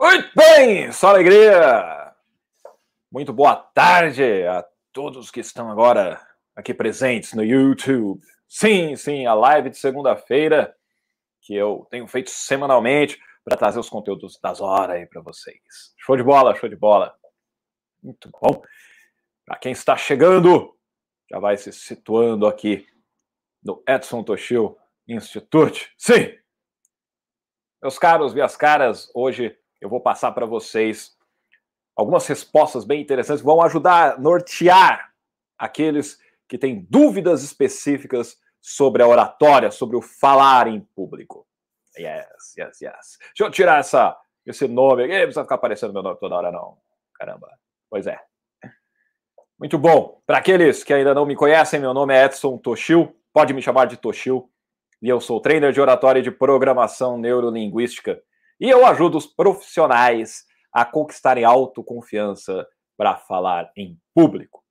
Muito bem, só alegria. Muito boa tarde a todos que estão agora aqui presentes no YouTube. Sim, sim, a live de segunda-feira que eu tenho feito semanalmente para trazer os conteúdos das horas aí para vocês. Show de bola, show de bola. Muito bom. Para quem está chegando, já vai se situando aqui no Edson Toshio Institute. Sim! Meus caros, minhas caras, hoje eu vou passar para vocês algumas respostas bem interessantes que vão ajudar a nortear aqueles que têm dúvidas específicas sobre a oratória, sobre o falar em público. Yes, yes, yes. Deixa eu tirar essa, esse nome aqui, não precisa ficar aparecendo meu nome toda hora, não. Caramba. Pois é. Muito bom. Para aqueles que ainda não me conhecem, meu nome é Edson Toshio, pode me chamar de Toshio, e eu sou trainer de oratória e de programação neurolinguística e eu ajudo os profissionais a conquistarem autoconfiança para falar em público.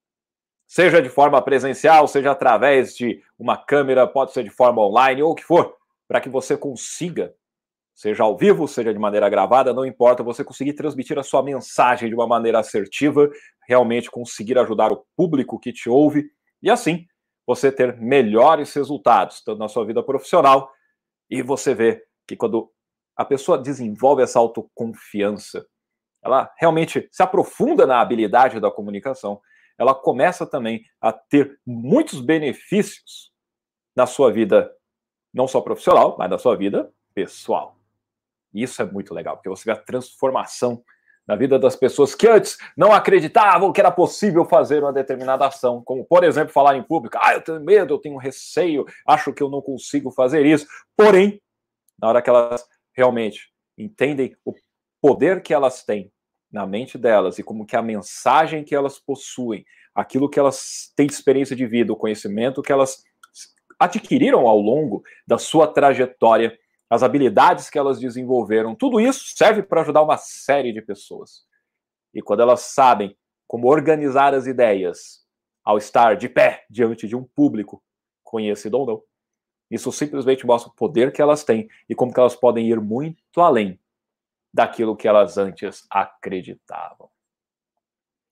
Seja de forma presencial, seja através de uma câmera, pode ser de forma online ou o que for, para que você consiga, seja ao vivo, seja de maneira gravada, não importa, você conseguir transmitir a sua mensagem de uma maneira assertiva, realmente conseguir ajudar o público que te ouve e assim você ter melhores resultados, tanto na sua vida profissional e você vê que quando a pessoa desenvolve essa autoconfiança, ela realmente se aprofunda na habilidade da comunicação, ela começa também a ter muitos benefícios na sua vida, não só profissional, mas na sua vida pessoal. E isso é muito legal, porque você vê a transformação na vida das pessoas que antes não acreditavam que era possível fazer uma determinada ação, como, por exemplo, falar em público. Ah, eu tenho medo, eu tenho receio, acho que eu não consigo fazer isso. Porém, na hora que elas realmente entendem o poder que elas têm na mente delas e como que a mensagem que elas possuem, aquilo que elas têm de experiência de vida, o conhecimento que elas adquiriram ao longo da sua trajetória, as habilidades que elas desenvolveram, tudo isso serve para ajudar uma série de pessoas. E quando elas sabem como organizar as ideias ao estar de pé diante de um público, conhecido ou não, isso simplesmente mostra o poder que elas têm e como que elas podem ir muito além daquilo que elas antes acreditavam.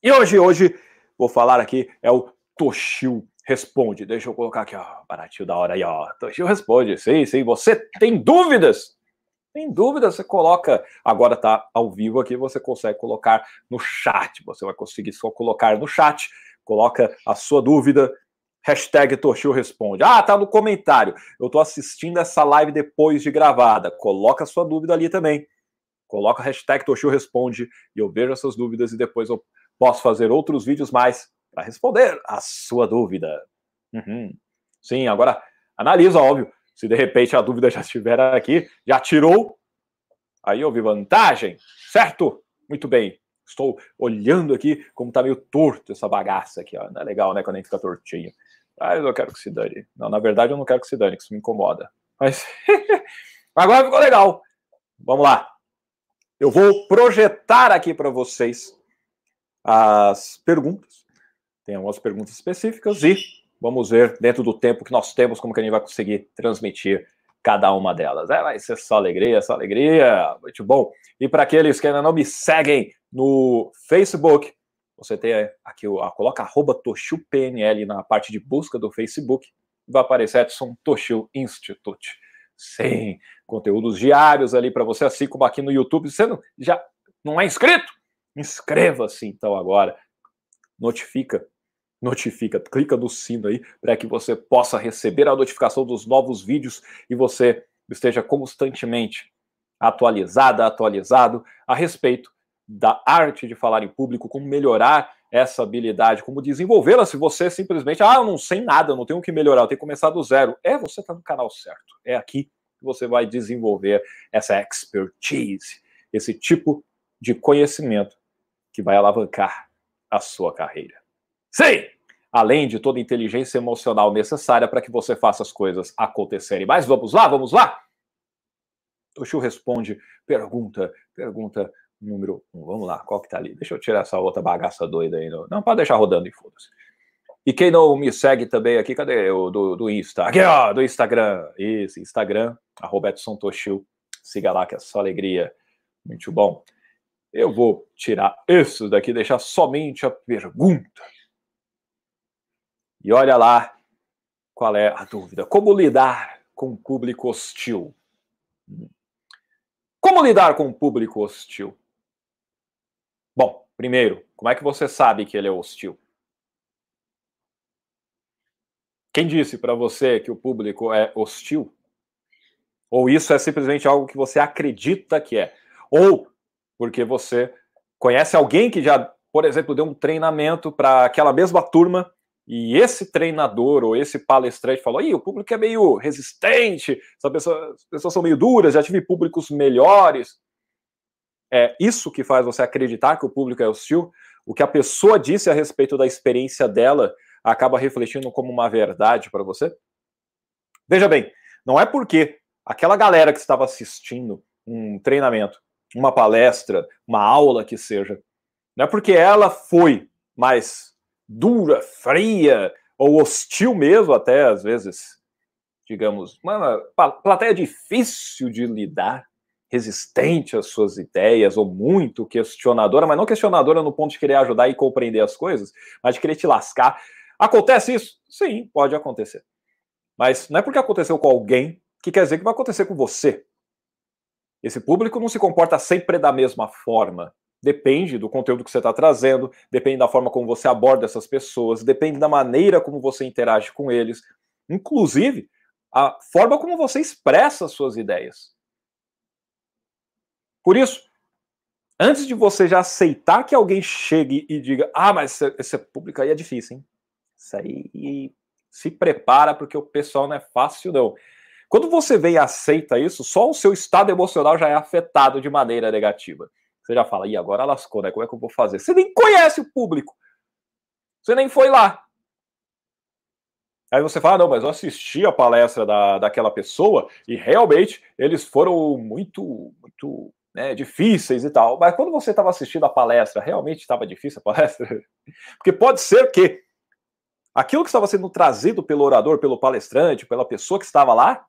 E hoje, hoje, vou falar aqui, é o Toshio Responde. Deixa eu colocar aqui, ó, baratinho da hora aí, ó. Toshio Responde. Sim, sim, você tem dúvidas? Tem dúvida, você coloca. Agora tá ao vivo aqui, você consegue colocar no chat. Você vai conseguir só colocar no chat, coloca a sua dúvida Hashtag Toshio responde. Ah, tá no comentário. Eu tô assistindo essa live depois de gravada. Coloca a sua dúvida ali também. Coloca a hashtag Toshio responde e eu vejo essas dúvidas e depois eu posso fazer outros vídeos mais para responder a sua dúvida. Uhum. Sim, agora analisa, óbvio. Se de repente a dúvida já estiver aqui, já tirou, aí houve vantagem, certo? Muito bem. Estou olhando aqui como tá meio torto essa bagaça aqui, ó. Não é legal, né, quando a gente fica tortinho. Ah, eu quero que se dane. Não, na verdade eu não quero que se dane, que isso me incomoda. Mas agora ficou legal. Vamos lá. Eu vou projetar aqui para vocês as perguntas. Tem algumas perguntas específicas e vamos ver dentro do tempo que nós temos como que a gente vai conseguir transmitir cada uma delas. É, vai ser só alegria, só alegria. Muito bom. E para aqueles que ainda não me seguem no Facebook, você tem aqui, ó, coloca arroba Toshio PNL na parte de busca do Facebook, vai aparecer Edson Toshio Institute. Sim, conteúdos diários ali para você, assim como aqui no YouTube. Você não, já não é inscrito? Inscreva-se então agora. Notifica, notifica, clica no sino aí para que você possa receber a notificação dos novos vídeos e você esteja constantemente atualizada, atualizado a respeito da arte de falar em público, como melhorar essa habilidade, como desenvolvê-la. Se você simplesmente, ah, eu não sei nada, eu não tenho que melhorar, eu tenho que começar do zero. É, você está no canal certo. É aqui que você vai desenvolver essa expertise, esse tipo de conhecimento que vai alavancar a sua carreira. Sim! Além de toda a inteligência emocional necessária para que você faça as coisas acontecerem. Mas vamos lá, vamos lá! O Chu responde, pergunta, pergunta número 1. Um. Vamos lá, qual que tá ali? Deixa eu tirar essa outra bagaça doida aí. Não, pode deixar rodando e foda-se. E quem não me segue também aqui, cadê o do, do Insta? Aqui, ó, do Instagram. Isso, Instagram, arroba Edson Toshio. Siga lá, que é só alegria. Muito bom. Eu vou tirar isso daqui, deixar somente a pergunta. E olha lá qual é a dúvida. Como lidar com um público hostil? Como lidar com um público hostil? Bom, primeiro, como é que você sabe que ele é hostil? Quem disse para você que o público é hostil? Ou isso é simplesmente algo que você acredita que é? Ou porque você conhece alguém que já, por exemplo, deu um treinamento para aquela mesma turma e esse treinador ou esse palestrante falou: Ih, o público é meio resistente, essa pessoa, as pessoas são meio duras, já tive públicos melhores. É isso que faz você acreditar que o público é hostil? O que a pessoa disse a respeito da experiência dela acaba refletindo como uma verdade para você? Veja bem, não é porque aquela galera que estava assistindo um treinamento, uma palestra, uma aula que seja, não é porque ela foi mais dura, fria ou hostil mesmo, até às vezes, digamos, uma plateia difícil de lidar, resistente às suas ideias ou muito questionadora, mas não questionadora no ponto de querer ajudar e compreender as coisas, mas de querer te lascar. Acontece isso? Sim, pode acontecer. Mas não é porque aconteceu com alguém que quer dizer que vai acontecer com você. Esse público não se comporta sempre da mesma forma. Depende do conteúdo que você está trazendo, depende da forma como você aborda essas pessoas, depende da maneira como você interage com eles, inclusive a forma como você expressa as suas ideias. Por isso, antes de você já aceitar que alguém chegue e diga: Ah, mas esse público aí é difícil, hein? Isso aí se prepara porque o pessoal não é fácil, não. Quando você vem e aceita isso, só o seu estado emocional já é afetado de maneira negativa. Você já fala, e agora lascou, né? Como é que eu vou fazer? Você nem conhece o público. Você nem foi lá. Aí você fala, não, mas eu assisti a palestra da, daquela pessoa e realmente eles foram muito, muito né, difíceis e tal. Mas quando você estava assistindo a palestra, realmente estava difícil a palestra? Porque pode ser que aquilo que estava sendo trazido pelo orador, pelo palestrante, pela pessoa que estava lá,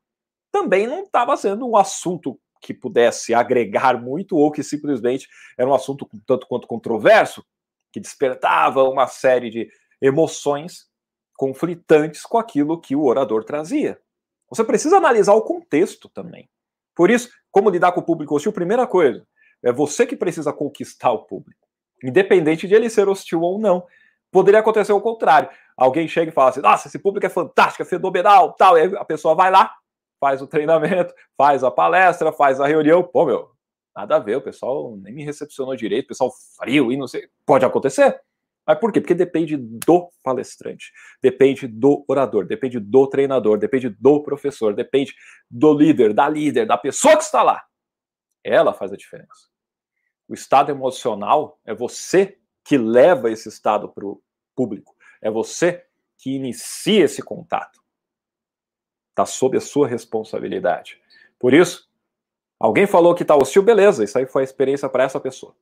também não estava sendo um assunto que pudesse agregar muito ou que simplesmente era um assunto tanto quanto controverso, que despertava uma série de emoções conflitantes com aquilo que o orador trazia. Você precisa analisar o contexto também. Por isso, como lidar com o público hostil? Primeira coisa, é você que precisa conquistar o público, independente de ele ser hostil ou não. Poderia acontecer o contrário. Alguém chega e fala assim: nossa, esse público é fantástico, é fenomenal, tal. E aí a pessoa vai lá, faz o treinamento, faz a palestra, faz a reunião. Pô, meu, nada a ver, o pessoal nem me recepcionou direito, o pessoal frio e não sei. Pode acontecer. Mas por quê? Porque depende do palestrante, depende do orador, depende do treinador, depende do professor, depende do líder, da líder, da pessoa que está lá. Ela faz a diferença. O estado emocional é você que leva esse estado para o público, é você que inicia esse contato. Está sob a sua responsabilidade. Por isso, alguém falou que está hostil, beleza, isso aí foi a experiência para essa pessoa.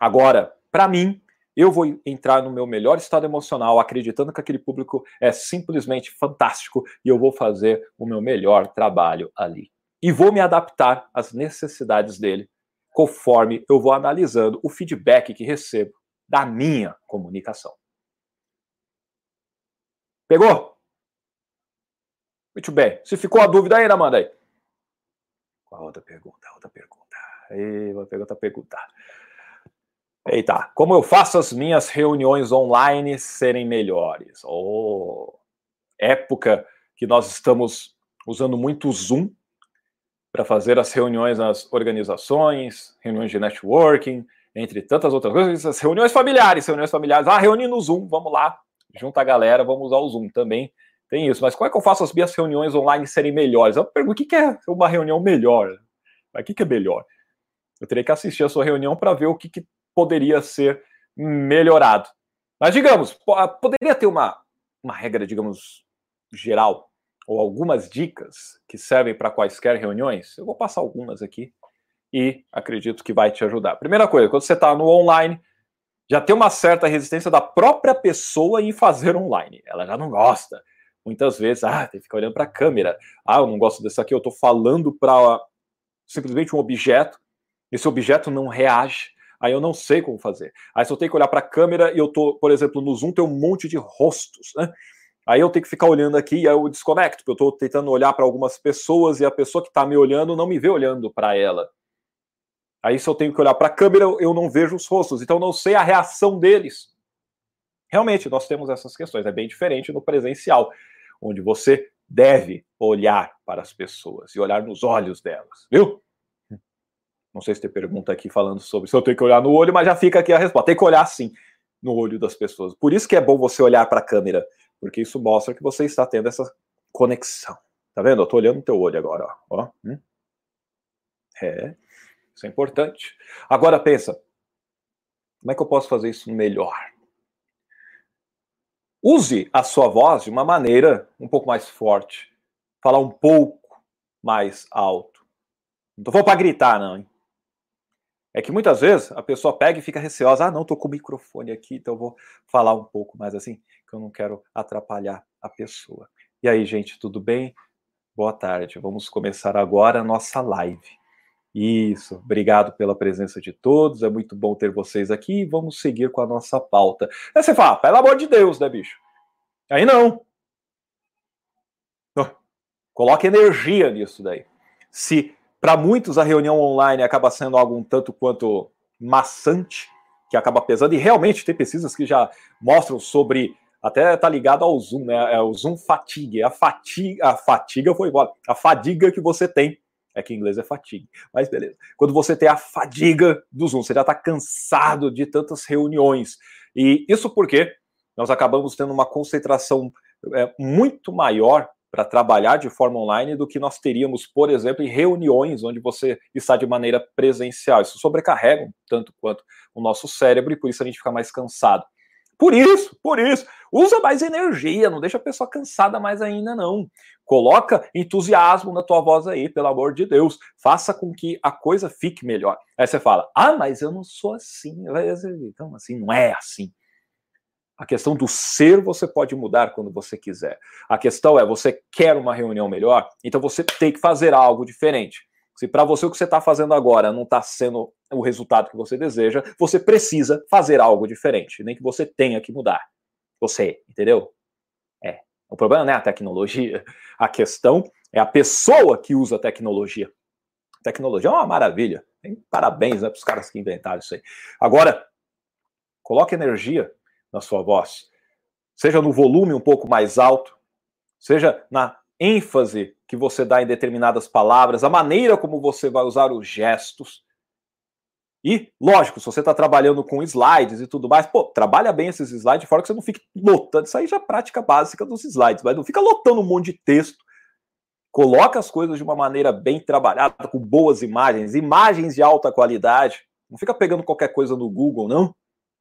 Agora, para mim, eu vou entrar no meu melhor estado emocional, acreditando que aquele público é simplesmente fantástico e eu vou fazer o meu melhor trabalho ali. E vou me adaptar às necessidades dele, conforme eu vou analisando o feedback que recebo da minha comunicação. Pegou? Muito bem. Se ficou a dúvida aí, manda aí. Qual a outra pergunta? outra pergunta. Aí, vou outra pergunta. Eita, como eu faço as minhas reuniões online serem melhores? Oh, época que nós estamos usando muito o Zoom para fazer as reuniões nas organizações, reuniões de networking, entre tantas outras coisas, as reuniões familiares, reuniões familiares, ah, reúne no Zoom, vamos lá, junta a galera, vamos usar o Zoom também tem isso. Mas como é que eu faço as minhas reuniões online serem melhores? Eu pergunto, o que é uma reunião melhor? O que é melhor? Eu teria que assistir a sua reunião para ver o que, que, poderia ser melhorado. Mas, digamos, ah, poderia ter uma, uma regra, digamos, geral, ou algumas dicas que servem para quaisquer reuniões? Eu vou passar algumas aqui e acredito que vai te ajudar. Primeira coisa, quando você está no online, já tem uma certa resistência da própria pessoa em fazer online. Ela já não gosta muitas vezes, ah, tem que ficar olhando para a câmera. Ah, eu não gosto desse aqui, eu estou falando para simplesmente um objeto, esse objeto não reage. Aí eu não sei como fazer. Aí se eu tenho que olhar para a câmera e eu tô, por exemplo, no Zoom tem um monte de rostos, né? Aí eu tenho que ficar olhando aqui e aí eu desconecto, porque eu estou tentando olhar para algumas pessoas e a pessoa que está me olhando não me vê olhando para ela. Aí se eu tenho que olhar para a câmera, eu não vejo os rostos, então eu não sei a reação deles. Realmente, nós temos essas questões. É bem diferente no presencial, onde você deve olhar para as pessoas e olhar nos olhos delas, viu? Não sei se tem pergunta aqui falando sobre se eu tenho que olhar no olho, mas já fica aqui a resposta. Tem que olhar sim no olho das pessoas. Por isso que é bom você olhar para a câmera, porque isso mostra que você está tendo essa conexão. Tá vendo? Eu tô olhando no teu olho agora, ó. Hum? É, isso é importante. Agora pensa, como é que eu posso fazer isso melhor? Use a sua voz de uma maneira um pouco mais forte, falar um pouco mais alto. Não falando para gritar, não. Hein? É que muitas vezes a pessoa pega e fica receosa. Ah, não, tô com o microfone aqui, então vou falar um pouco mais assim, que eu não quero atrapalhar a pessoa. E aí, gente, tudo bem? Boa tarde. Vamos começar agora a nossa live. Isso, obrigado pela presença de todos, é muito bom ter vocês aqui vamos seguir com a nossa pauta. Aí você fala, pelo amor de Deus, né, bicho? Aí não. Coloque energia nisso daí. Se para muitos a reunião online acaba sendo algo um tanto quanto maçante, que acaba pesando, e realmente tem pesquisas que já mostram sobre até tá ligado ao Zoom, né? É o Zoom fatigue. A fatiga, a fatiga foi embora. A fadiga que você tem é que em inglês é fatigue. Mas beleza. Quando você tem a fadiga do Zoom, você já está cansado de tantas reuniões. E isso porque nós acabamos tendo uma concentração é, muito maior para trabalhar de forma online do que nós teríamos, por exemplo, em reuniões onde você está de maneira presencial. Isso sobrecarrega um tanto quanto o nosso cérebro e por isso a gente fica mais cansado. Por isso, por isso, usa mais energia, não deixa a pessoa cansada mais ainda não. Coloca entusiasmo na tua voz aí, pelo amor de Deus. Faça com que a coisa fique melhor. Aí você fala: "Ah, mas eu não sou assim". Então, assim, não é assim. A questão do ser você pode mudar quando você quiser. A questão é, você quer uma reunião melhor, então você tem que fazer algo diferente. Se para você o que você está fazendo agora não está sendo o resultado que você deseja, você precisa fazer algo diferente, nem que você tenha que mudar. Você, entendeu? É. O problema não é a tecnologia, a questão é a pessoa que usa a tecnologia. tecnologia é uma maravilha. Parabéns né, para os caras que inventaram isso aí. Agora, coloque energia na sua voz. Seja no volume um pouco mais alto, seja na ênfase que você dá em determinadas palavras, a maneira como você vai usar os gestos. E, lógico, se você está trabalhando com slides e tudo mais, pô, trabalha bem esses slides, fora que você não fique lotando. Isso aí já é prática básica dos slides, mas não fica lotando um monte de texto. Coloca as coisas de uma maneira bem trabalhada, com boas imagens, imagens de alta qualidade. Não fica pegando qualquer coisa no Google, não.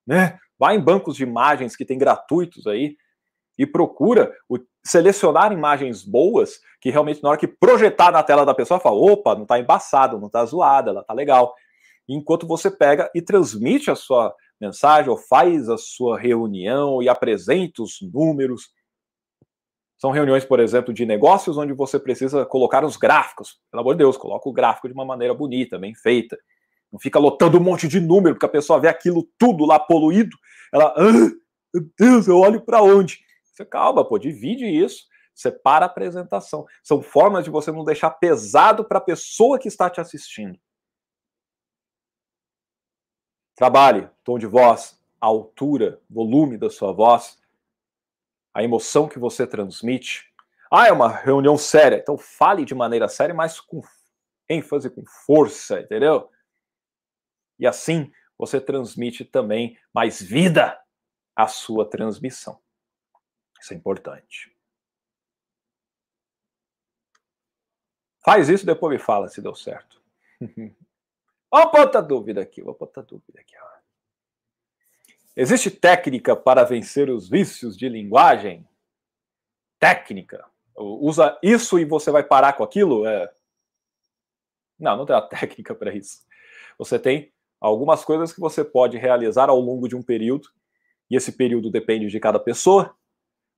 Né? Vai em bancos de imagens que tem gratuitos aí e procura o, selecionar imagens boas que realmente na hora que projetar na tela da pessoa fala, opa, não está embaçado, não está zoada, ela está legal. Enquanto você pega e transmite a sua mensagem ou faz a sua reunião e apresenta os números. São reuniões, por exemplo, de negócios onde você precisa colocar os gráficos. Pelo amor de Deus, coloca o gráfico de uma maneira bonita, bem feita. Não fica lotando um monte de número, porque a pessoa vê aquilo tudo lá poluído. Ela, ah, meu Deus, eu olho para onde? Você calma, pô, divide isso, separa a apresentação. São formas de você não deixar pesado para a pessoa que está te assistindo. Trabalhe tom de voz, altura, volume da sua voz, a emoção que você transmite. Ah, é uma reunião séria, então fale de maneira séria, mas com ênfase, com força, entendeu? E assim você transmite também mais vida à sua transmissão. Isso é importante. Faz isso, depois me fala se deu certo. Vamos botar dúvida aqui, vou botar dúvida aqui. Existe técnica para vencer os vícios de linguagem? Técnica. Usa isso e você vai parar com aquilo? É... Não, não tem uma técnica para isso. Você tem algumas coisas que você pode realizar ao longo de um período, e esse período depende de cada pessoa,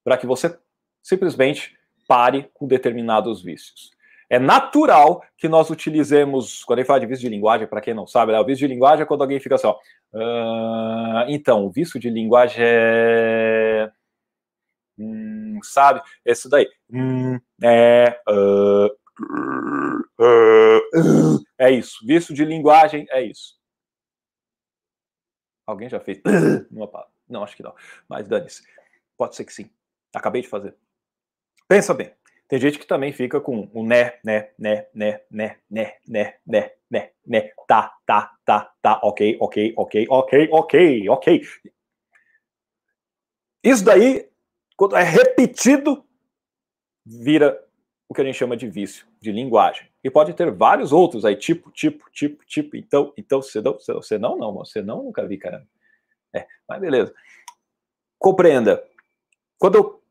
para que você simplesmente pare com determinados vícios. É natural que nós utilizemos, quando gente fala de vício de linguagem, para quem não sabe, né, o vício de linguagem é quando alguém fica assim, ó. Uh, então, o vício de linguagem é. Hum, sabe? Esse daí. Hum, é. Uh, é isso. Vício de linguagem é isso. Alguém já fez? Não, acho que não. Mas dane-se. Pode ser que sim. Acabei de fazer. Pensa bem. Tem gente que também fica com o né, né, né, né, né, né, né, né, né, né, tá, tá, tá, tá, ok, ok, ok, ok, ok, ok. Isso daí, quando é repetido, vira o que a gente chama de vício de linguagem. E pode ter vários outros aí, tipo, tipo, tipo, tipo, então, então, você não, você não, não, você não, nunca vi, cara. É, mas beleza. Compreenda. Quando eu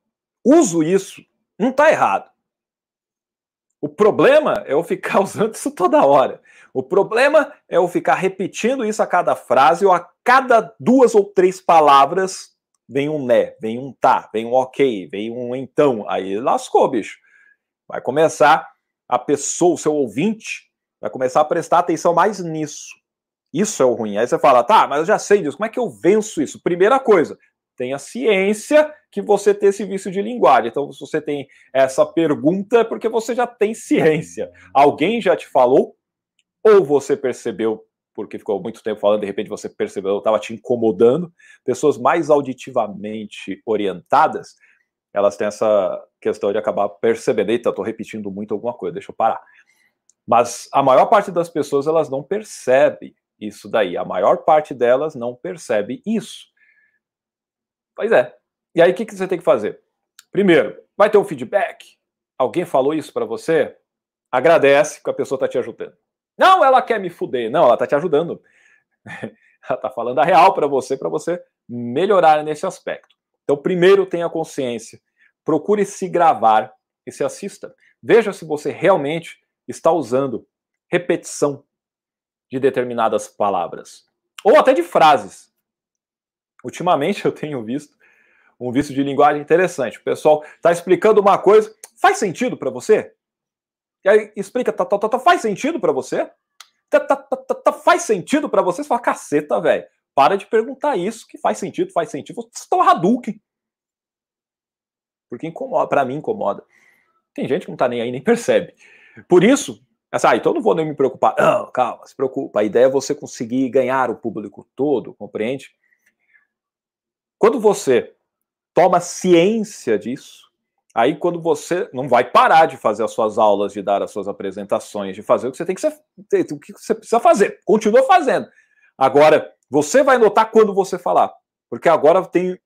uso isso não está errado. O problema é eu ficar usando isso toda hora. O problema é eu ficar repetindo isso a cada frase ou a cada duas ou três palavras vem um né, vem um tá, vem um ok, vem um então. Aí lascou, bicho. Vai começar a pessoa, o seu ouvinte, vai começar a prestar atenção mais nisso. Isso é o ruim. Aí você fala, tá, mas eu já sei disso. Como é que eu venço isso? Primeira coisa, tenha ciência que você tem esse vício de linguagem. Então, se você tem essa pergunta, é porque você já tem ciência. Alguém já te falou, ou você percebeu, porque ficou muito tempo falando, de repente você percebeu, estava te incomodando. Pessoas mais auditivamente orientadas, elas têm essa questão de acabar percebendo, eita, estou repetindo muito alguma coisa, deixa eu parar. Mas a maior parte das pessoas, elas não percebe isso daí. A maior parte delas não percebe isso. Pois é. E aí, o que, que você tem que fazer? Primeiro, vai ter um feedback. Alguém falou isso para você? Agradece que a pessoa está te ajudando. Não, ela quer me fuder. Não, ela está te ajudando. ela está falando a real para você, para você melhorar nesse aspecto. Então, primeiro, tenha consciência. Procure se gravar e se assista. Veja se você realmente está usando repetição de determinadas palavras. Ou até de frases. Ultimamente eu tenho visto um vício de linguagem interessante. O pessoal está explicando uma coisa, faz sentido para você? E aí explica, tá, tá, tá, tá faz sentido para você? Tá, tá, tá, tá, tá, faz sentido para você? Você fala, caceta, velho. Para de perguntar isso, que faz sentido, faz sentido. Você está Hadouken. Porque incomoda, para mim incomoda. Tem gente que não tá nem aí, nem percebe. Por isso, essa, ah, então não vou nem me preocupar. Não, calma, se preocupa. A ideia é você conseguir ganhar o público todo, compreende? Quando você toma ciência disso, aí quando você não vai parar de fazer as suas aulas, de dar as suas apresentações, de fazer o que você tem que ser, o que você precisa fazer, continua fazendo. Agora, você vai notar quando você falar, porque agora tem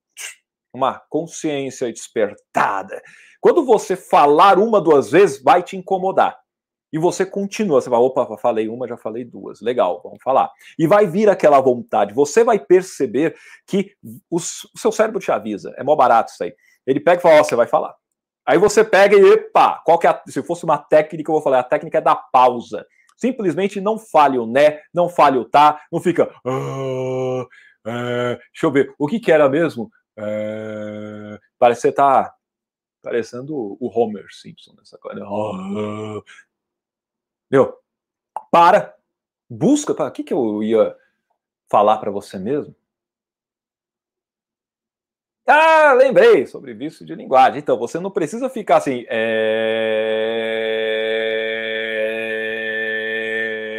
uma consciência despertada. Quando você falar uma, duas vezes, vai te incomodar e você continua, você vai, opa, falei uma, já falei duas, legal, vamos falar. E vai vir aquela vontade, você vai perceber que o, o seu cérebro te avisa, é mó barato isso aí. Ele pega e fala, ó, oh, você vai falar. Aí você pega e, epa, qual que é a, se fosse uma técnica, eu vou falar, a técnica é da pausa. Simplesmente não fale o né, não fale o tá, não fica, ah, é, deixa eu ver, o que que era mesmo? É, parece que você tá parecendo o Homer Simpson nessa coisa. Oh, meu, para, busca, para o que, que eu ia falar para você mesmo? Ah, lembrei sobre vício de linguagem. Então, você não precisa ficar assim. É...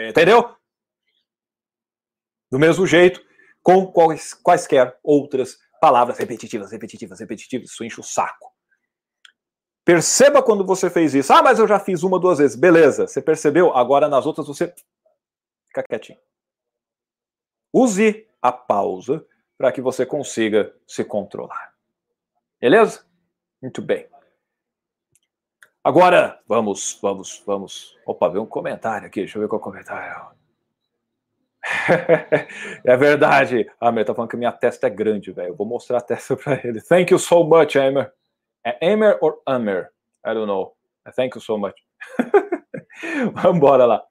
Entendeu? Do mesmo jeito, com quais, quaisquer outras palavras repetitivas, repetitivas, repetitivas. Isso enche o saco. Perceba quando você fez isso. Ah, mas eu já fiz uma, duas vezes. Beleza, você percebeu? Agora nas outras você fica quietinho. Use a pausa para que você consiga se controlar. Beleza? Muito bem. Agora, vamos, vamos, vamos. Opa, veio um comentário aqui. Deixa eu ver qual é comentário. é verdade. Ah, meu, tá falando que minha testa é grande, velho. Eu vou mostrar a testa para ele. Thank you so much, Emer. É Emer or Amer? I don't know. Thank you so much. Vamos embora lá.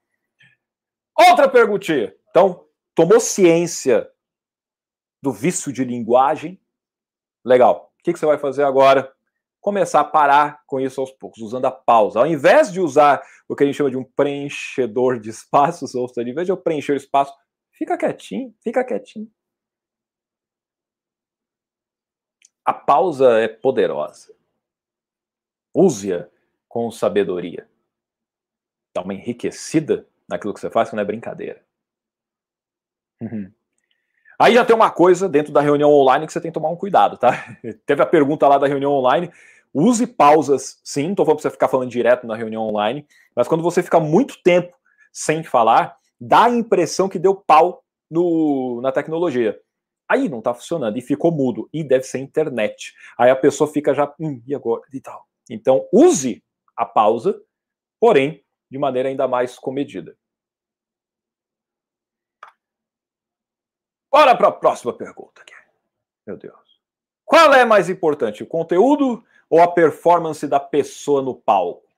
Outra perguntinha. Então, tomou ciência do vício de linguagem? Legal. O que, que você vai fazer agora? começar a parar com isso aos poucos, usando a pausa. Ao invés de usar o que a gente chama de um preenchedor de espaços, ou seja, ao invés de eu preencher o espaço, fica quietinho, fica quietinho. A pausa é poderosa. Use-a com sabedoria. Dá uma enriquecida naquilo que você faz, que não é brincadeira. Uhum. Aí já tem uma coisa dentro da reunião online que você tem que tomar um cuidado, tá? Teve a pergunta lá da reunião online. Use pausas, sim, não tô falando pra você ficar falando direto na reunião online, mas quando você fica muito tempo sem falar, dá a impressão que deu pau no, na tecnologia. Aí não tá funcionando e ficou mudo. E deve ser internet. Aí a pessoa fica já, hum, e agora? E tal. Então, use a pausa, porém, de maneira ainda mais comedida. Bora para a próxima pergunta aqui. Meu Deus. Qual é mais importante, o conteúdo ou a performance da pessoa no palco?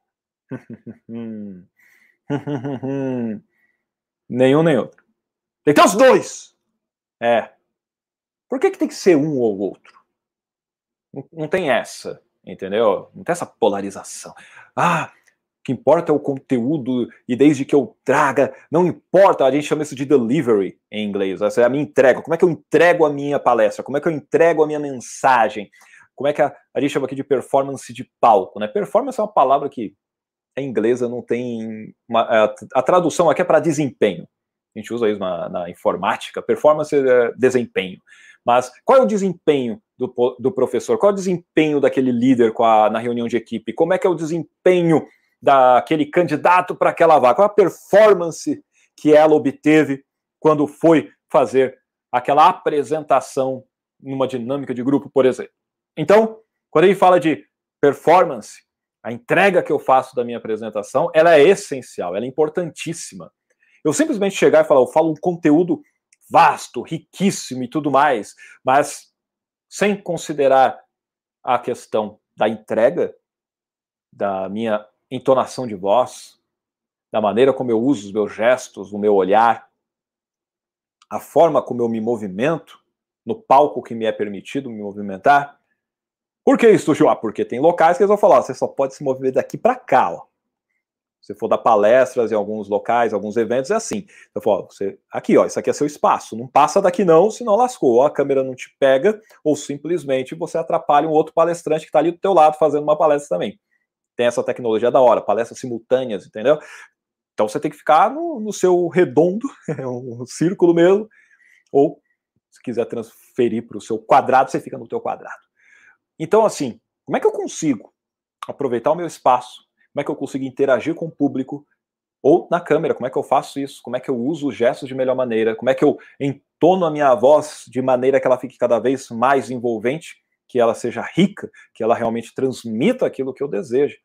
Nenhum nem outro. Tem que ter os dois. É. Por que, que tem que ser um ou outro? Não, não tem essa, entendeu? Não tem essa polarização. Ah, o que importa é o conteúdo e desde que eu traga, não importa, a gente chama isso de delivery em inglês, essa é a minha entrega, como é que eu entrego a minha palestra, como é que eu entrego a minha mensagem, como é que a, a gente chama aqui de performance de palco, né? Performance é uma palavra que em inglesa não tem, uma, a, a, tradução aqui é para desempenho, a gente usa isso na, na informática, performance é desempenho, mas qual é o desempenho do, do professor, qual é o desempenho daquele líder a, na reunião de equipe, como é que é o desempenho daquele candidato para aquela vaga, qual a performance que ela obteve quando foi fazer aquela apresentação numa dinâmica de grupo, por exemplo. Então, quando ele fala de performance, a entrega que eu faço da minha apresentação, ela é essencial, ela é importantíssima. Eu simplesmente chegar e falar, eu falo um conteúdo vasto, riquíssimo e tudo mais, mas sem considerar a questão da entrega da minha entonação de voz, da maneira como eu uso os meus gestos, o meu olhar, a forma como eu me movimento no palco que me é permitido me movimentar. Por que isso, João? Ah, porque tem locais que eles vão falar, você só pode se mover daqui para cá, ó. Se for dar palestras em alguns locais, alguns eventos, é assim. Eu falo, você, aqui, ó, isso aqui é seu espaço. Não passa daqui não, senão lascou. Ou a câmera não te pega, ou simplesmente você atrapalha um outro palestrante que está ali do teu lado fazendo uma palestra também tem essa tecnologia da hora, palestras simultâneas, entendeu? Então você tem que ficar no, no seu redondo, um círculo mesmo, ou se quiser transferir para o seu quadrado, você fica no teu quadrado. Então, assim, como é que eu consigo aproveitar o meu espaço? Como é que eu consigo interagir com o público? Ou na câmera, como é que eu faço isso? Como é que eu uso os gestos de melhor maneira? Como é que eu entono a minha voz de maneira que ela fique cada vez mais envolvente? que ela seja rica, que ela realmente transmita aquilo que eu desejo.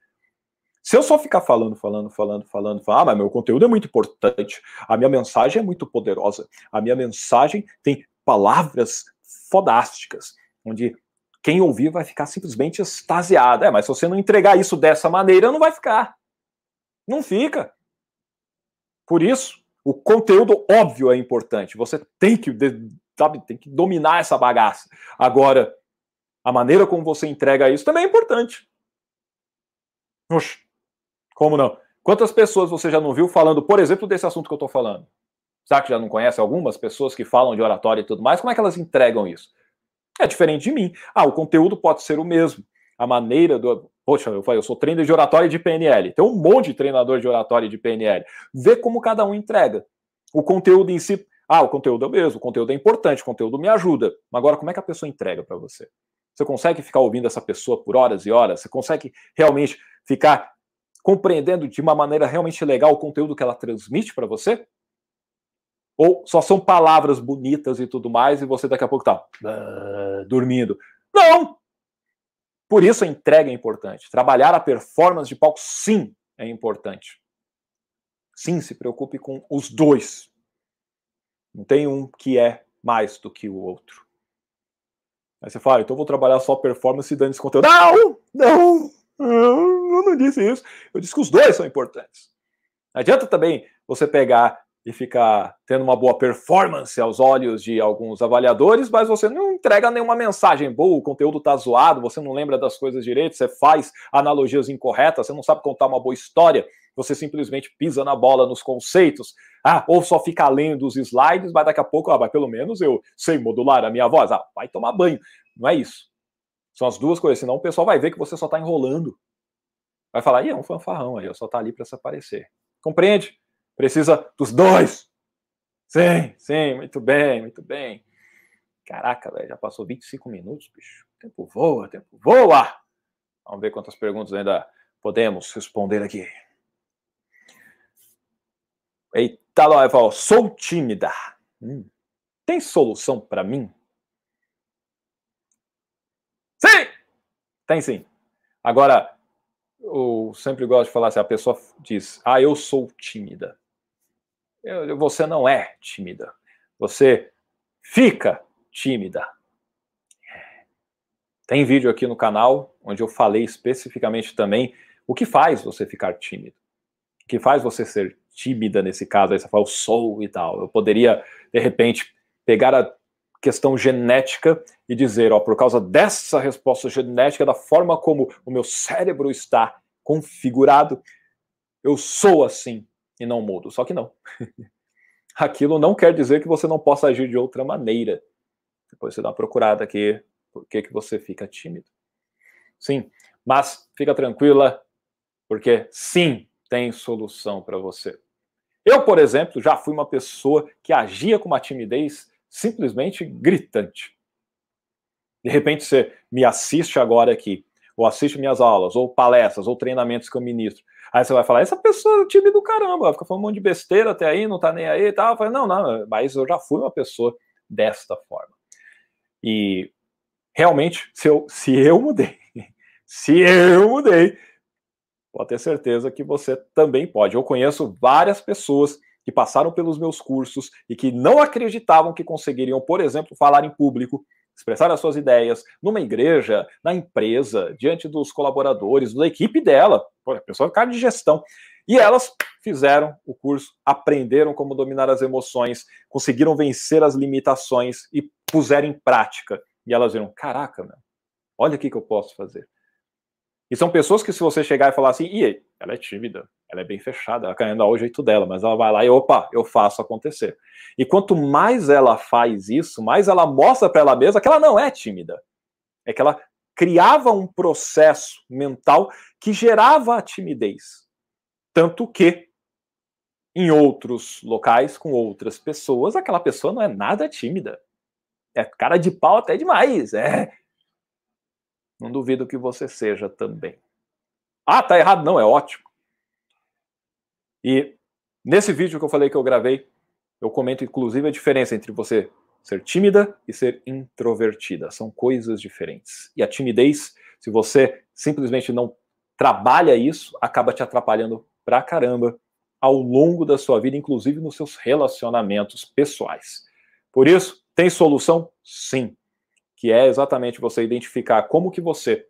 Se eu só ficar falando, falando, falando, falando, falando, ah, mas meu conteúdo é muito importante, a minha mensagem é muito poderosa, a minha mensagem tem palavras fodásticas, onde quem ouvir vai ficar simplesmente extasiado. É, mas se você não entregar isso dessa maneira, não vai ficar. Não fica. Por isso, o conteúdo óbvio é importante. Você tem que, sabe, tem que dominar essa bagaça. Agora, a maneira como você entrega isso também é importante. Oxe, como não? Quantas pessoas você já não viu falando, por exemplo, desse assunto que eu estou falando? Será que já não conhece algumas pessoas que falam de oratória e tudo mais? Como é que elas entregam isso? É diferente de mim. Ah, o conteúdo pode ser o mesmo. A maneira do. Poxa, eu eu sou treinador de oratória de PNL. Tem um monte de treinador de oratória de PNL. Vê como cada um entrega. O conteúdo em si. Ah, o conteúdo é o mesmo, o conteúdo é importante, o conteúdo me ajuda. Agora, como é que a pessoa entrega para você? Você consegue ficar ouvindo essa pessoa por horas e horas? Você consegue realmente ficar compreendendo de uma maneira realmente legal o conteúdo que ela transmite para você? Ou só são palavras bonitas e tudo mais e você daqui a pouco tá uh, dormindo? Não! Por isso a entrega é importante. Trabalhar a performance de palco, sim, é importante. Sim, se preocupe com os dois. Não tem um que é mais do que o outro. Aí você fala, ah, então eu vou trabalhar só performance e dando esse conteúdo. Não! Não! Eu não disse isso. Eu disse que os dois são importantes. Não adianta também você pegar e ficar tendo uma boa performance aos olhos de alguns avaliadores, mas você não entrega nenhuma mensagem boa, o conteúdo tá zoado, você não lembra das coisas direito, você faz analogias incorretas, você não sabe contar uma boa história, você simplesmente pisa na bola nos conceitos, ah, ou só fica lendo os slides, mas daqui a pouco, ah, mas pelo menos eu sei modular a minha voz, ah, vai tomar banho. Não é isso. São as duas coisas, senão o pessoal vai ver que você só está enrolando. Vai falar, ih, é um fanfarrão aí, só tá ali para se aparecer. Compreende? Precisa dos dois. Sim, sim, muito bem, muito bem. Caraca, velho, já passou 25 minutos, bicho. O tempo voa, tempo voa. Vamos ver quantas perguntas ainda podemos responder aqui. Eita, falo, sou tímida. Hum, tem solução para mim? Sim! Tem sim. Agora, eu sempre gosto de falar assim, a pessoa diz, ah, eu sou tímida você não é tímida. Você fica tímida. Tem vídeo aqui no canal onde eu falei especificamente também o que faz você ficar tímido. O que faz você ser tímida nesse caso. Aí você fala, eu sou e tal. Eu poderia, de repente, pegar a questão genética e dizer, ó, por causa dessa resposta genética, da forma como o meu cérebro está configurado, eu sou assim e não mudo. Só que não. Aquilo não quer dizer que você não possa agir de outra maneira. Depois você dá uma procurada aqui, por que, que você fica tímido. Sim, mas fica tranquila, porque sim, tem solução para você. Eu, por exemplo, já fui uma pessoa que agia com uma timidez simplesmente gritante. De repente você me assiste agora aqui, ou assiste minhas aulas, ou palestras, ou treinamentos que eu ministro. Aí você vai falar, essa pessoa é time do caramba, fica falando um monte de besteira até aí, não tá nem aí e tal. Eu falei, não, não, mas eu já fui uma pessoa desta forma. E realmente, se eu, se eu mudei, se eu mudei, pode ter certeza que você também pode. Eu conheço várias pessoas que passaram pelos meus cursos e que não acreditavam que conseguiriam, por exemplo, falar em público, expressar as suas ideias numa igreja, na empresa, diante dos colaboradores, da equipe dela, a pessoa cara de gestão. E elas fizeram o curso, aprenderam como dominar as emoções, conseguiram vencer as limitações e puseram em prática. E elas viram: caraca, meu, olha o que, que eu posso fazer. E são pessoas que, se você chegar e falar assim, e ela é tímida, ela é bem fechada, ela quer andar o jeito dela, mas ela vai lá e opa, eu faço acontecer. E quanto mais ela faz isso, mais ela mostra para ela mesma que ela não é tímida. É que ela criava um processo mental que gerava a timidez. Tanto que, em outros locais, com outras pessoas, aquela pessoa não é nada tímida. É cara de pau até demais. É, não duvido que você seja também. Ah, tá errado. Não, é ótimo. E nesse vídeo que eu falei que eu gravei, eu comento inclusive a diferença entre você ser tímida e ser introvertida. São coisas diferentes. E a timidez, se você simplesmente não trabalha isso, acaba te atrapalhando pra caramba ao longo da sua vida, inclusive nos seus relacionamentos pessoais. Por isso, tem solução? Sim que é exatamente você identificar como que você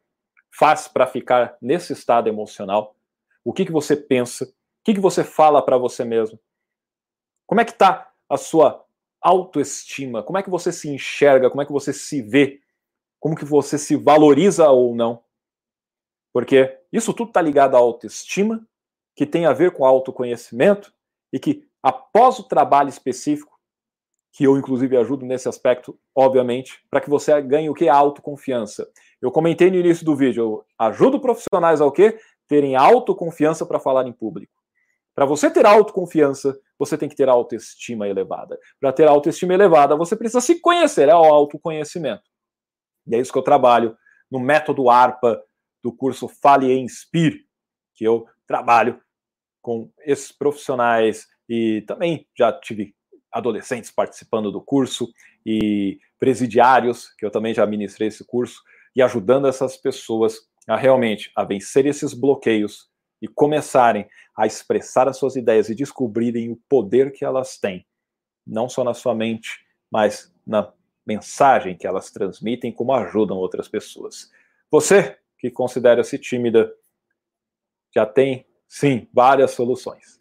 faz para ficar nesse estado emocional, o que que você pensa, o que que você fala para você mesmo, como é que está a sua autoestima, como é que você se enxerga, como é que você se vê, como que você se valoriza ou não, porque isso tudo está ligado à autoestima, que tem a ver com autoconhecimento e que após o trabalho específico que eu inclusive ajudo nesse aspecto, obviamente, para que você ganhe o que? Autoconfiança. Eu comentei no início do vídeo, eu ajudo profissionais ao quê? Terem autoconfiança para falar em público. Para você ter autoconfiança, você tem que ter autoestima elevada. Para ter autoestima elevada, você precisa se conhecer, é o autoconhecimento. E é isso que eu trabalho no método ARPA do curso Fale e Inspire, que eu trabalho com esses profissionais e também já tive adolescentes participando do curso e presidiários, que eu também já ministrei esse curso, e ajudando essas pessoas a realmente a vencer esses bloqueios e começarem a expressar as suas ideias e descobrirem o poder que elas têm, não só na sua mente, mas na mensagem que elas transmitem, como ajudam outras pessoas. Você que considera-se tímida, já tem, sim, várias soluções.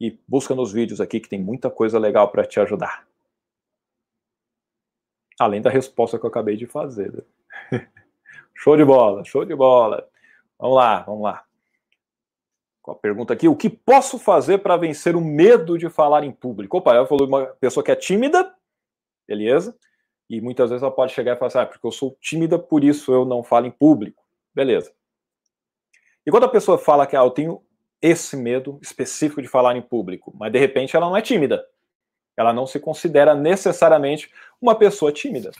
E busca nos vídeos aqui que tem muita coisa legal para te ajudar. Além da resposta que eu acabei de fazer. Né? show de bola, show de bola. Vamos lá, vamos lá. Com a pergunta aqui: o que posso fazer para vencer o medo de falar em público? Opa, eu falou uma pessoa que é tímida, beleza? E muitas vezes ela pode chegar e falar assim: ah, porque eu sou tímida, por isso eu não falo em público. Beleza. E quando a pessoa fala que ah, eu tenho esse medo específico de falar em público, mas de repente ela não é tímida. Ela não se considera necessariamente uma pessoa tímida.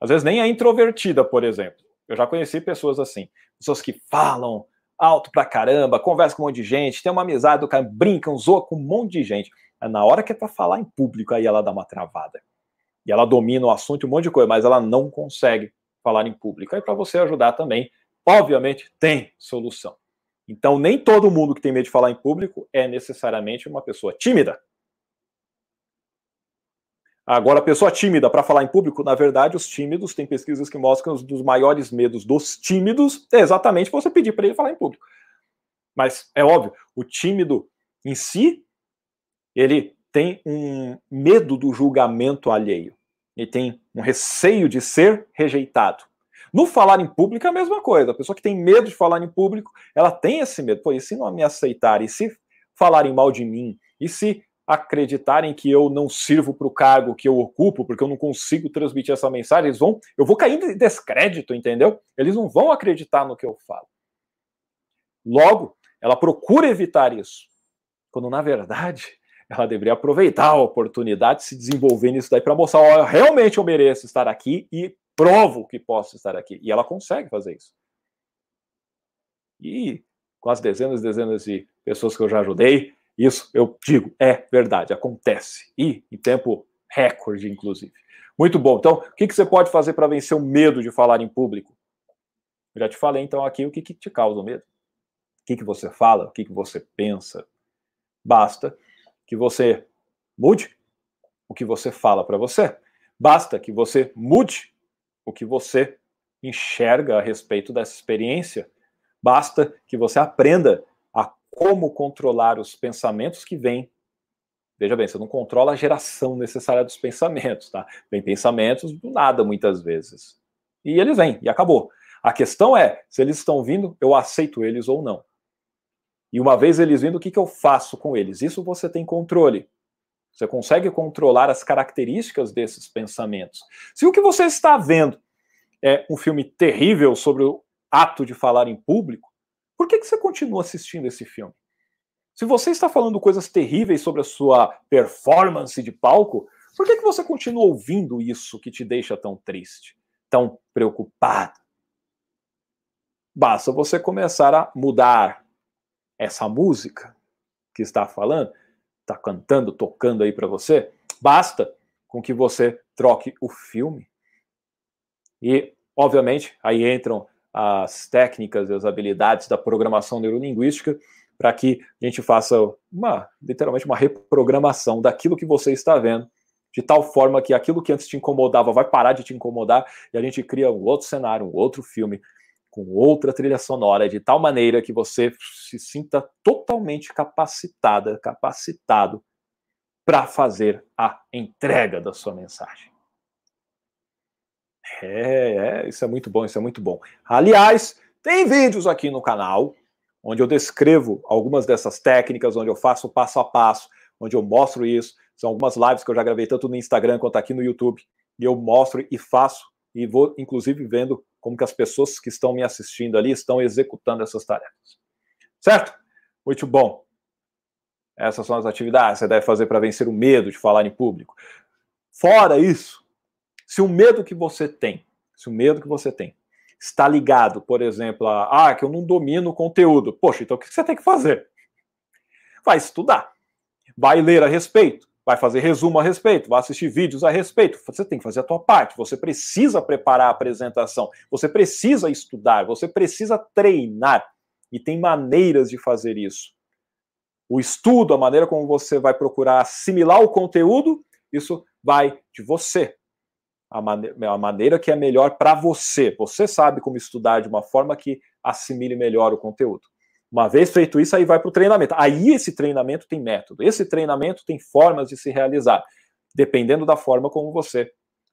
Às vezes nem é introvertida, por exemplo. Eu já conheci pessoas assim, pessoas que falam alto pra caramba, conversam com um monte de gente, tem uma amizade do cara, brincam, zoa com um monte de gente. Mas na hora que é para falar em público, aí ela dá uma travada. E ela domina o assunto, um monte de coisa, mas ela não consegue falar em público. Aí para você ajudar também, obviamente, tem solução. Então, nem todo mundo que tem medo de falar em público é necessariamente uma pessoa tímida. Agora, a pessoa tímida para falar em público, na verdade, os tímidos, tem pesquisas que mostram que um dos maiores medos dos tímidos é exatamente você pedir para ele falar em público. Mas é óbvio, o tímido em si, ele tem um medo do julgamento alheio. Ele tem um receio de ser rejeitado. No falar em público é a mesma coisa. A pessoa que tem medo de falar em público, ela tem esse medo. Pô, e se não me aceitarem? E se falarem mal de mim? E se acreditarem que eu não sirvo para o cargo que eu ocupo, porque eu não consigo transmitir essa mensagem, eles vão, eu vou cair em descrédito, entendeu? Eles não vão acreditar no que eu falo. Logo, ela procura evitar isso, quando na verdade ela deveria aproveitar a oportunidade de se desenvolver nisso daí para mostrar, ó, realmente eu mereço estar aqui e provo que posso estar aqui. E ela consegue fazer isso. E com as dezenas e dezenas de pessoas que eu já ajudei, isso eu digo, é verdade, acontece. E em tempo recorde, inclusive. Muito bom. Então, o que, que você pode fazer para vencer o medo de falar em público? Eu já te falei então aqui o que, que te causa o medo. O que, que você fala, o que, que você pensa. Basta que você mude o que você fala para você. Basta que você mude o que você enxerga a respeito dessa experiência. Basta que você aprenda a como controlar os pensamentos que vêm. Veja bem, você não controla a geração necessária dos pensamentos, tá? Vem pensamentos do nada muitas vezes. E eles vêm, e acabou. A questão é, se eles estão vindo, eu aceito eles ou não. E uma vez eles vindo, o que, que eu faço com eles? Isso você tem controle. Você consegue controlar as características desses pensamentos. Se o que você está vendo é um filme terrível sobre o ato de falar em público, por que, que você continua assistindo esse filme? Se você está falando coisas terríveis sobre a sua performance de palco, por que, que você continua ouvindo isso que te deixa tão triste, tão preocupado? Basta você começar a mudar essa música que está falando está cantando, tocando aí para você, basta com que você troque o filme. E, obviamente, aí entram as técnicas e as habilidades da programação neurolinguística para que a gente faça uma, literalmente, uma reprogramação daquilo que você está vendo, de tal forma que aquilo que antes te incomodava vai parar de te incomodar e a gente cria um outro cenário, um outro filme com outra trilha sonora, de tal maneira que você se sinta totalmente capacitada, capacitado para fazer a entrega da sua mensagem. É, é, isso é muito bom, isso é muito bom. Aliás, tem vídeos aqui no canal onde eu descrevo algumas dessas técnicas, onde eu faço passo a passo, onde eu mostro isso. São algumas lives que eu já gravei tanto no Instagram quanto aqui no YouTube, e eu mostro e faço e vou inclusive vendo como que as pessoas que estão me assistindo ali estão executando essas tarefas. Certo? Muito bom. Essas são as atividades que você deve fazer para vencer o medo de falar em público. Fora isso, se o medo que você tem, se o medo que você tem está ligado, por exemplo, a ah, que eu não domino o conteúdo. Poxa, então o que você tem que fazer? Vai estudar. Vai ler a respeito vai fazer resumo a respeito, vai assistir vídeos a respeito. Você tem que fazer a tua parte, você precisa preparar a apresentação, você precisa estudar, você precisa treinar. E tem maneiras de fazer isso. O estudo, a maneira como você vai procurar assimilar o conteúdo, isso vai de você. A, mane a maneira que é melhor para você. Você sabe como estudar de uma forma que assimile melhor o conteúdo. Uma vez feito isso, aí vai para o treinamento. Aí esse treinamento tem método, esse treinamento tem formas de se realizar, dependendo da forma como você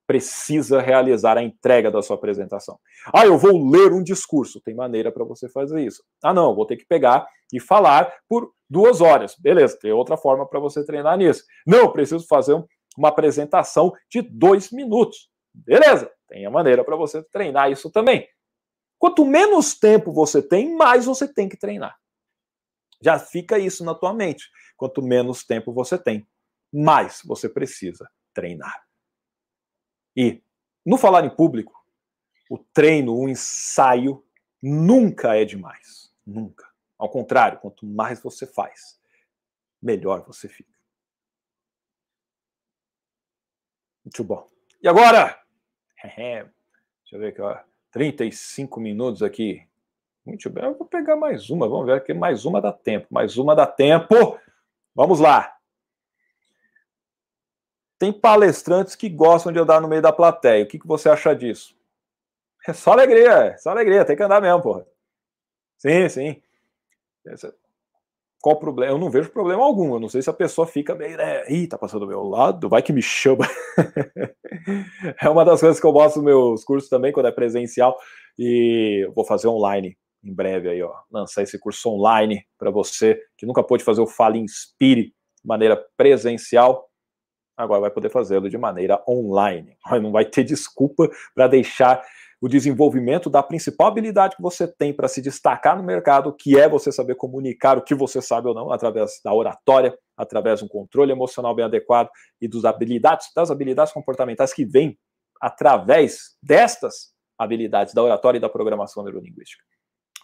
precisa realizar a entrega da sua apresentação. Ah, eu vou ler um discurso. Tem maneira para você fazer isso. Ah, não, vou ter que pegar e falar por duas horas. Beleza, tem outra forma para você treinar nisso. Não, preciso fazer uma apresentação de dois minutos. Beleza, tem a maneira para você treinar isso também. Quanto menos tempo você tem, mais você tem que treinar. Já fica isso na tua mente. Quanto menos tempo você tem, mais você precisa treinar. E no falar em público, o treino, o ensaio nunca é demais. Nunca. Ao contrário, quanto mais você faz, melhor você fica. Muito bom. E agora? Deixa eu ver aqui, ó. 35 minutos aqui. Muito bem, eu vou pegar mais uma. Vamos ver aqui. Mais uma dá tempo. Mais uma dá tempo. Vamos lá. Tem palestrantes que gostam de andar no meio da plateia. O que, que você acha disso? É só alegria, é só alegria, tem que andar mesmo, porra. Sim, sim. Qual problema? Eu não vejo problema algum. Eu não sei se a pessoa fica meio, né? Ih, tá passando do meu lado, vai que me chama. é uma das coisas que eu gosto dos meus cursos também, quando é presencial. E vou fazer online em breve aí, ó. Lançar esse curso online para você que nunca pôde fazer o Fale Inspire de maneira presencial agora vai poder fazê-lo de maneira online. Não vai ter desculpa para deixar o desenvolvimento da principal habilidade que você tem para se destacar no mercado, que é você saber comunicar o que você sabe ou não, através da oratória, através de um controle emocional bem adequado e dos habilidades, das habilidades comportamentais que vêm através destas habilidades da oratória e da programação neurolinguística.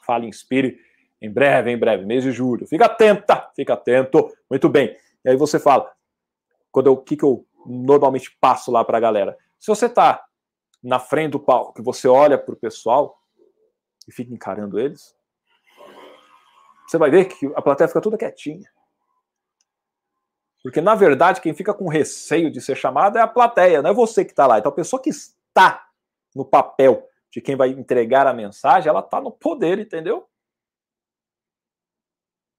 Fale, inspire, em breve, em breve, mês de julho. Fica atenta, fica atento. Muito bem. E aí você fala, quando o que, que eu normalmente passo lá para a galera? Se você está na frente do palco, que você olha para o pessoal e fica encarando eles, você vai ver que a plateia fica toda quietinha. Porque, na verdade, quem fica com receio de ser chamado é a plateia, não é você que está lá. Então, a pessoa que está no papel de quem vai entregar a mensagem, ela está no poder, entendeu?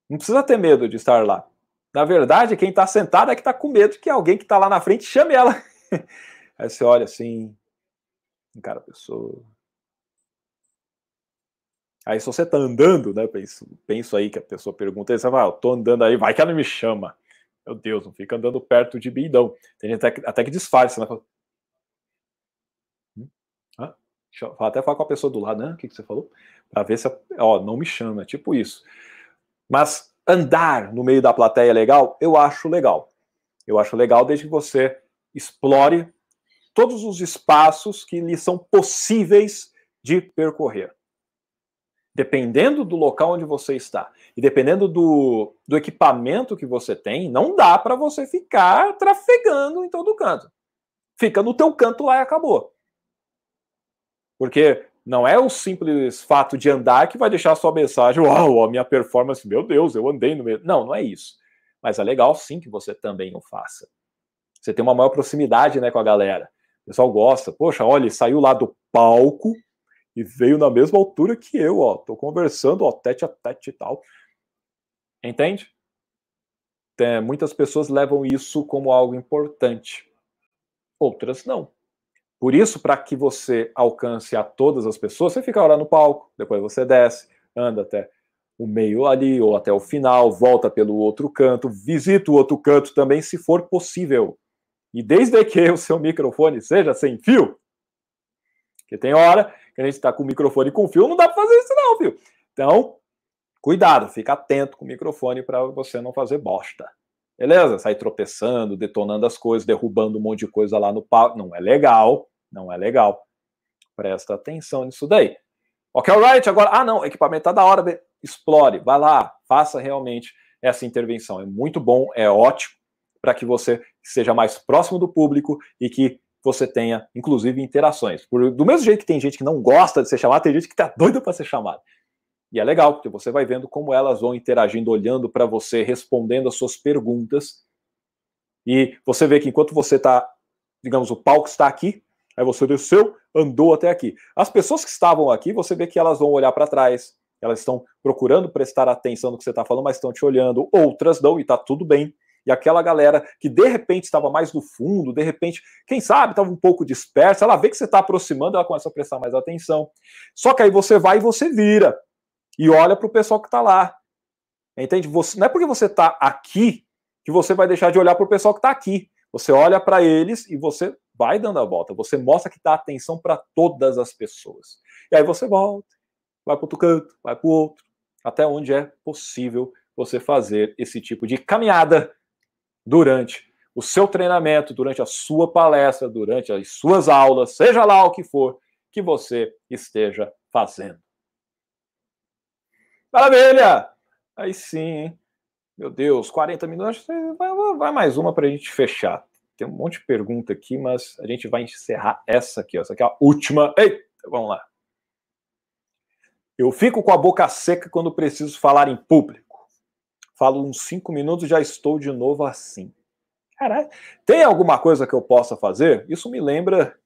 Não precisa ter medo de estar lá. Na verdade, quem está sentado é que está com medo que alguém que está lá na frente chame ela. Aí você olha assim, encara a pessoa. Aí se você está andando, né? Penso, penso aí que a pessoa pergunta, você fala, ah, eu tô andando aí, vai que ela me chama. Meu Deus, não fica andando perto de mim, não. Tem gente até, até que disfarça, né? Hum? Ah, até falar com a pessoa do lado, né? O que, que você falou? Para ver se, ó, não me chama, tipo isso. Mas andar no meio da plateia é legal? Eu acho legal. Eu acho legal desde que você explore todos os espaços que lhe são possíveis de percorrer. Dependendo do local onde você está e dependendo do, do equipamento que você tem, não dá para você ficar trafegando em todo canto. Fica no teu canto lá e acabou. Porque não é o simples fato de andar que vai deixar a sua mensagem, uau, a minha performance, meu Deus, eu andei no meio. Não, não é isso. Mas é legal sim que você também o faça. Você tem uma maior proximidade né, com a galera. O pessoal gosta. Poxa, olha, ele saiu lá do palco e veio na mesma altura que eu, ó. Tô conversando, ó, tete a tete e tal. Entende? Tem, muitas pessoas levam isso como algo importante. Outras não. Por isso, para que você alcance a todas as pessoas, você fica lá no palco, depois você desce, anda até o meio ali ou até o final, volta pelo outro canto, visita o outro canto também, se for possível. E desde que o seu microfone seja sem fio, que tem hora que a gente está com o microfone com fio, não dá para fazer isso não, viu? Então, cuidado, fica atento com o microfone para você não fazer bosta. Beleza? Sair tropeçando, detonando as coisas, derrubando um monte de coisa lá no palco, não é legal. Não é legal. Presta atenção nisso daí. Ok, alright, agora, ah não, equipamento tá da hora, explore, vai lá, faça realmente essa intervenção. É muito bom, é ótimo para que você seja mais próximo do público e que você tenha, inclusive, interações. Por, do mesmo jeito que tem gente que não gosta de ser chamada, tem gente que tá doida para ser chamada. E é legal, porque você vai vendo como elas vão interagindo, olhando para você, respondendo as suas perguntas. E você vê que enquanto você está, digamos, o palco está aqui, Aí você desceu, andou até aqui. As pessoas que estavam aqui, você vê que elas vão olhar para trás, elas estão procurando prestar atenção no que você está falando, mas estão te olhando, outras não, e está tudo bem. E aquela galera que de repente estava mais no fundo, de repente, quem sabe, estava um pouco dispersa, ela vê que você está aproximando, ela começa a prestar mais atenção. Só que aí você vai e você vira e olha para o pessoal que está lá. Entende? Você, não é porque você está aqui que você vai deixar de olhar para o pessoal que está aqui. Você olha para eles e você vai dando a volta. Você mostra que dá atenção para todas as pessoas. E aí você volta, vai para outro canto, vai para o outro, até onde é possível você fazer esse tipo de caminhada durante o seu treinamento, durante a sua palestra, durante as suas aulas, seja lá o que for que você esteja fazendo. Maravilha! Aí sim, meu Deus, 40 minutos, vai, mais uma para a gente fechar. Tem um monte de pergunta aqui, mas a gente vai encerrar essa aqui. Essa aqui é a última. Eita, vamos lá. Eu fico com a boca seca quando preciso falar em público. Falo uns cinco minutos e já estou de novo assim. Caralho, tem alguma coisa que eu possa fazer? Isso me lembra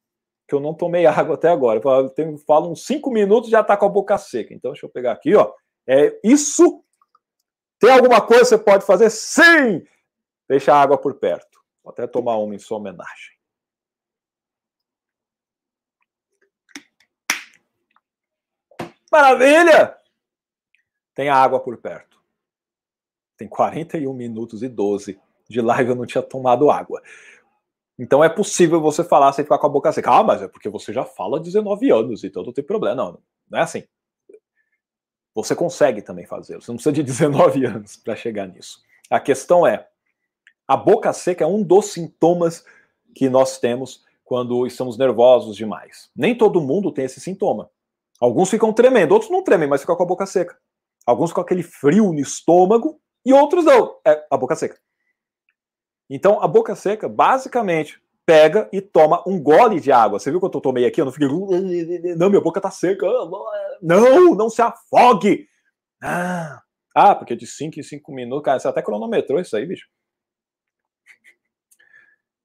que eu não tomei água até agora. Eu falo uns cinco minutos e já está com a boca seca. Então, deixa eu pegar aqui, ó. É isso. Tem alguma coisa que você pode fazer? Sim! Deixa a água por perto. Vou até tomar uma em sua homenagem. Maravilha! Tem água por perto. Tem 41 minutos e 12 de live, eu não tinha tomado água. Então é possível você falar sem ficar com a boca seca. Ah, mas é porque você já fala 19 anos, então não tem problema. Não, não é assim. Você consegue também fazer. Você não precisa de 19 anos para chegar nisso. A questão é: a boca seca é um dos sintomas que nós temos quando estamos nervosos demais. Nem todo mundo tem esse sintoma. Alguns ficam tremendo, outros não tremem, mas ficam com a boca seca. Alguns com aquele frio no estômago e outros não. É a boca seca. Então, a boca seca, basicamente, pega e toma um gole de água. Você viu que eu tomei aqui? Eu não fiquei. Não, minha boca tá seca. Não, não se afogue. Ah, ah porque de 5 em 5 minutos. Cara, você até cronometrou isso aí, bicho.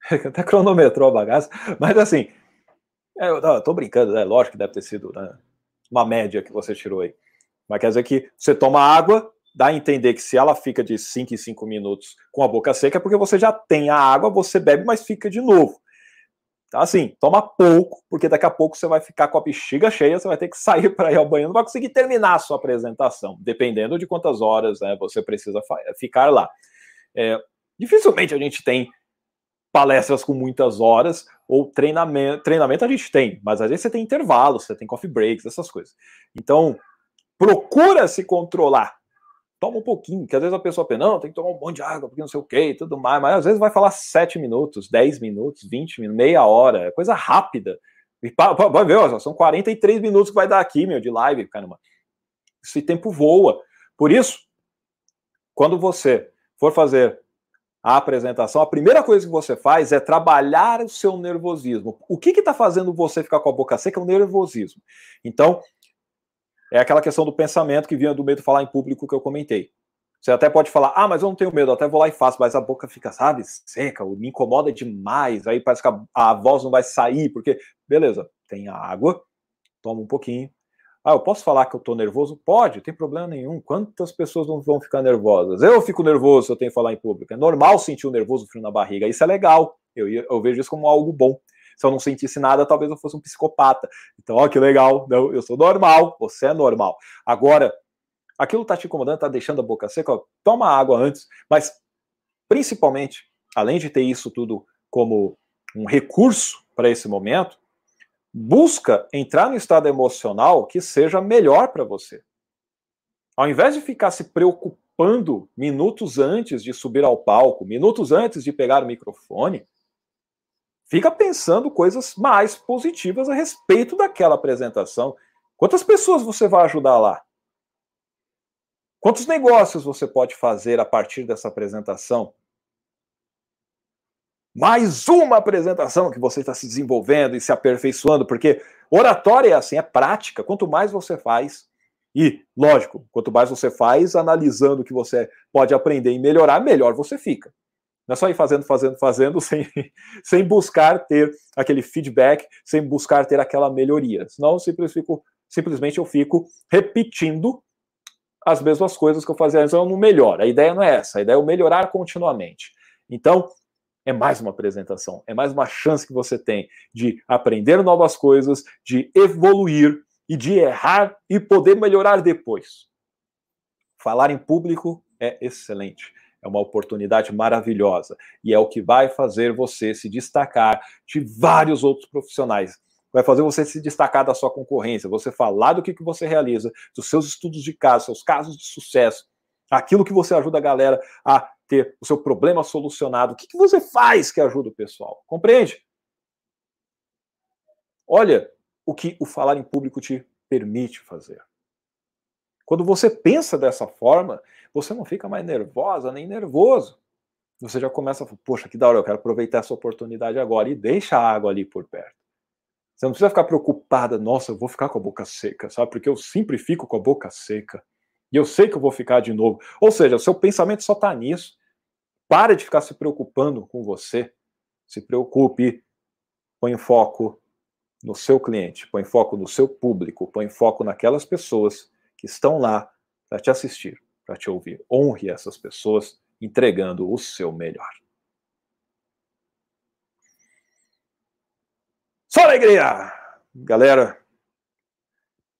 Até cronometrou a bagaça. Mas assim, é, eu tô brincando, é lógico que deve ter sido né, uma média que você tirou aí. Mas quer dizer que você toma água, dá a entender que se ela fica de 5 em 5 minutos com a boca seca, é porque você já tem a água, você bebe, mas fica de novo. Então, assim, toma pouco, porque daqui a pouco você vai ficar com a bexiga cheia, você vai ter que sair para ir ao banheiro, não vai conseguir terminar a sua apresentação, dependendo de quantas horas né, você precisa ficar lá. É, dificilmente a gente tem palestras com muitas horas, ou treinamento. Treinamento a gente tem, mas às vezes você tem intervalos, você tem coffee breaks, essas coisas. Então, procura se controlar toma um pouquinho, que às vezes a pessoa pensa, não, tem que tomar um monte de água, porque não sei o que e tudo mais, mas às vezes vai falar 7 minutos, 10 minutos, 20 minutos, meia hora, é coisa rápida. E vai ver, ó, são 43 minutos que vai dar aqui, meu, de live, caramba. Esse tempo voa. Por isso, quando você for fazer a apresentação, a primeira coisa que você faz é trabalhar o seu nervosismo. O que está fazendo você ficar com a boca seca? É o nervosismo. Então, é aquela questão do pensamento que vinha do medo de falar em público que eu comentei. Você até pode falar, ah, mas eu não tenho medo, até vou lá e faço, mas a boca fica, sabe, seca, me incomoda demais, aí parece que a, a voz não vai sair, porque, beleza, tem a água, toma um pouquinho. Ah, eu posso falar que eu tô nervoso? Pode, tem problema nenhum. Quantas pessoas não vão ficar nervosas? Eu fico nervoso se eu tenho que falar em público. É normal sentir o um nervoso, frio na barriga. Isso é legal. Eu, eu vejo isso como algo bom se eu não sentisse nada, talvez eu fosse um psicopata. Então, ó, que legal, não, eu sou normal, você é normal. Agora, aquilo tá te incomodando, tá deixando a boca seca, ó, toma água antes, mas principalmente, além de ter isso tudo como um recurso para esse momento, busca entrar no estado emocional que seja melhor para você. Ao invés de ficar se preocupando minutos antes de subir ao palco, minutos antes de pegar o microfone, fica pensando coisas mais positivas a respeito daquela apresentação. Quantas pessoas você vai ajudar lá? Quantos negócios você pode fazer a partir dessa apresentação? Mais uma apresentação que você está se desenvolvendo e se aperfeiçoando, porque oratória é assim, é prática. Quanto mais você faz, e, lógico, quanto mais você faz, analisando o que você pode aprender e melhorar, melhor você fica. Não é só ir fazendo, fazendo, fazendo, sem, sem buscar ter aquele feedback, sem buscar ter aquela melhoria. Senão eu simplesmente, fico, simplesmente eu fico repetindo as mesmas coisas que eu fazia antes, eu não melhoro. A ideia não é essa, a ideia é eu melhorar continuamente. Então, é mais uma apresentação, é mais uma chance que você tem de aprender novas coisas, de evoluir e de errar e poder melhorar depois. Falar em público é excelente. É uma oportunidade maravilhosa e é o que vai fazer você se destacar de vários outros profissionais. Vai fazer você se destacar da sua concorrência, você falar do que, que você realiza, dos seus estudos de caso, seus casos de sucesso, aquilo que você ajuda a galera a ter o seu problema solucionado. O que, que você faz que ajuda o pessoal? Compreende? Olha o que o falar em público te permite fazer. Quando você pensa dessa forma, você não fica mais nervosa nem nervoso. Você já começa a falar, poxa, que da hora, eu quero aproveitar essa oportunidade agora e deixa a água ali por perto. Você não precisa ficar preocupada, nossa, eu vou ficar com a boca seca, sabe? Porque eu sempre fico com a boca seca. E eu sei que eu vou ficar de novo. Ou seja, o seu pensamento só está nisso. Para de ficar se preocupando com você. Se preocupe, põe foco no seu cliente, põe foco no seu público, põe foco naquelas pessoas que estão lá para te assistir, para te ouvir. Honre essas pessoas entregando o seu melhor. Só alegria! Galera,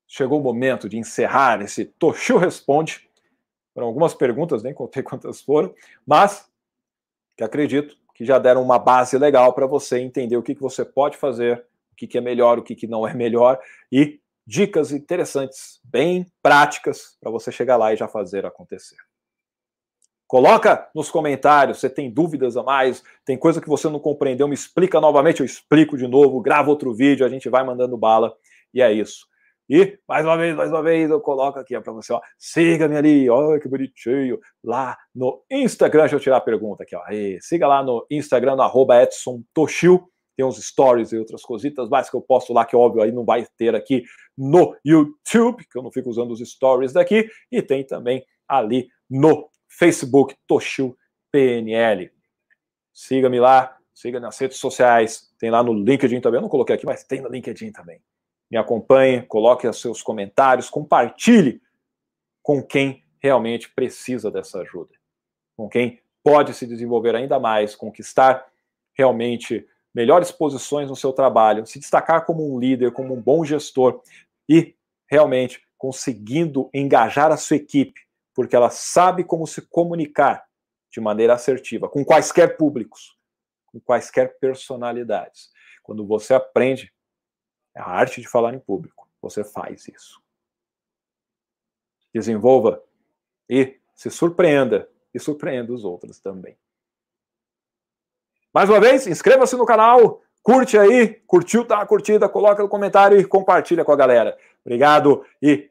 chegou o momento de encerrar esse Toshio Responde. Foram algumas perguntas, nem contei quantas foram, mas que acredito que já deram uma base legal para você entender o que, que você pode fazer, o que, que é melhor, o que, que não é melhor e dicas interessantes, bem práticas, para você chegar lá e já fazer acontecer. Coloca nos comentários, você tem dúvidas a mais, tem coisa que você não compreendeu, me explica novamente, eu explico de novo, grava outro vídeo, a gente vai mandando bala, e é isso. E, mais uma vez, mais uma vez, eu coloco aqui para você, ó, siga-me ali, olha que bonitinho, lá no Instagram, deixa eu tirar a pergunta aqui, ó, aí, siga lá no Instagram, no arroba Edson Toshio, tem uns stories e outras cositas mais que eu posto lá, que óbvio aí não vai ter aqui no YouTube, que eu não fico usando os stories daqui, e tem também ali no Facebook Toshio PNL. Siga-me lá, siga nas redes sociais, tem lá no LinkedIn também, eu não coloquei aqui, mas tem no LinkedIn também. Me acompanhe, coloque os seus comentários, compartilhe com quem realmente precisa dessa ajuda, com quem pode se desenvolver ainda mais, conquistar realmente melhores posições no seu trabalho, se destacar como um líder, como um bom gestor e realmente conseguindo engajar a sua equipe, porque ela sabe como se comunicar de maneira assertiva com quaisquer públicos, com quaisquer personalidades. Quando você aprende a arte de falar em público, você faz isso. Desenvolva e se surpreenda e surpreenda os outros também. Mais uma vez, inscreva-se no canal, curte aí, curtiu, tá curtida, coloca no comentário e compartilha com a galera. Obrigado e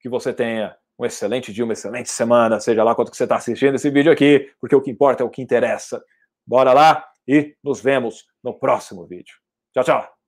que você tenha um excelente dia, uma excelente semana, seja lá quanto que você está assistindo esse vídeo aqui, porque o que importa é o que interessa. Bora lá e nos vemos no próximo vídeo. Tchau, tchau!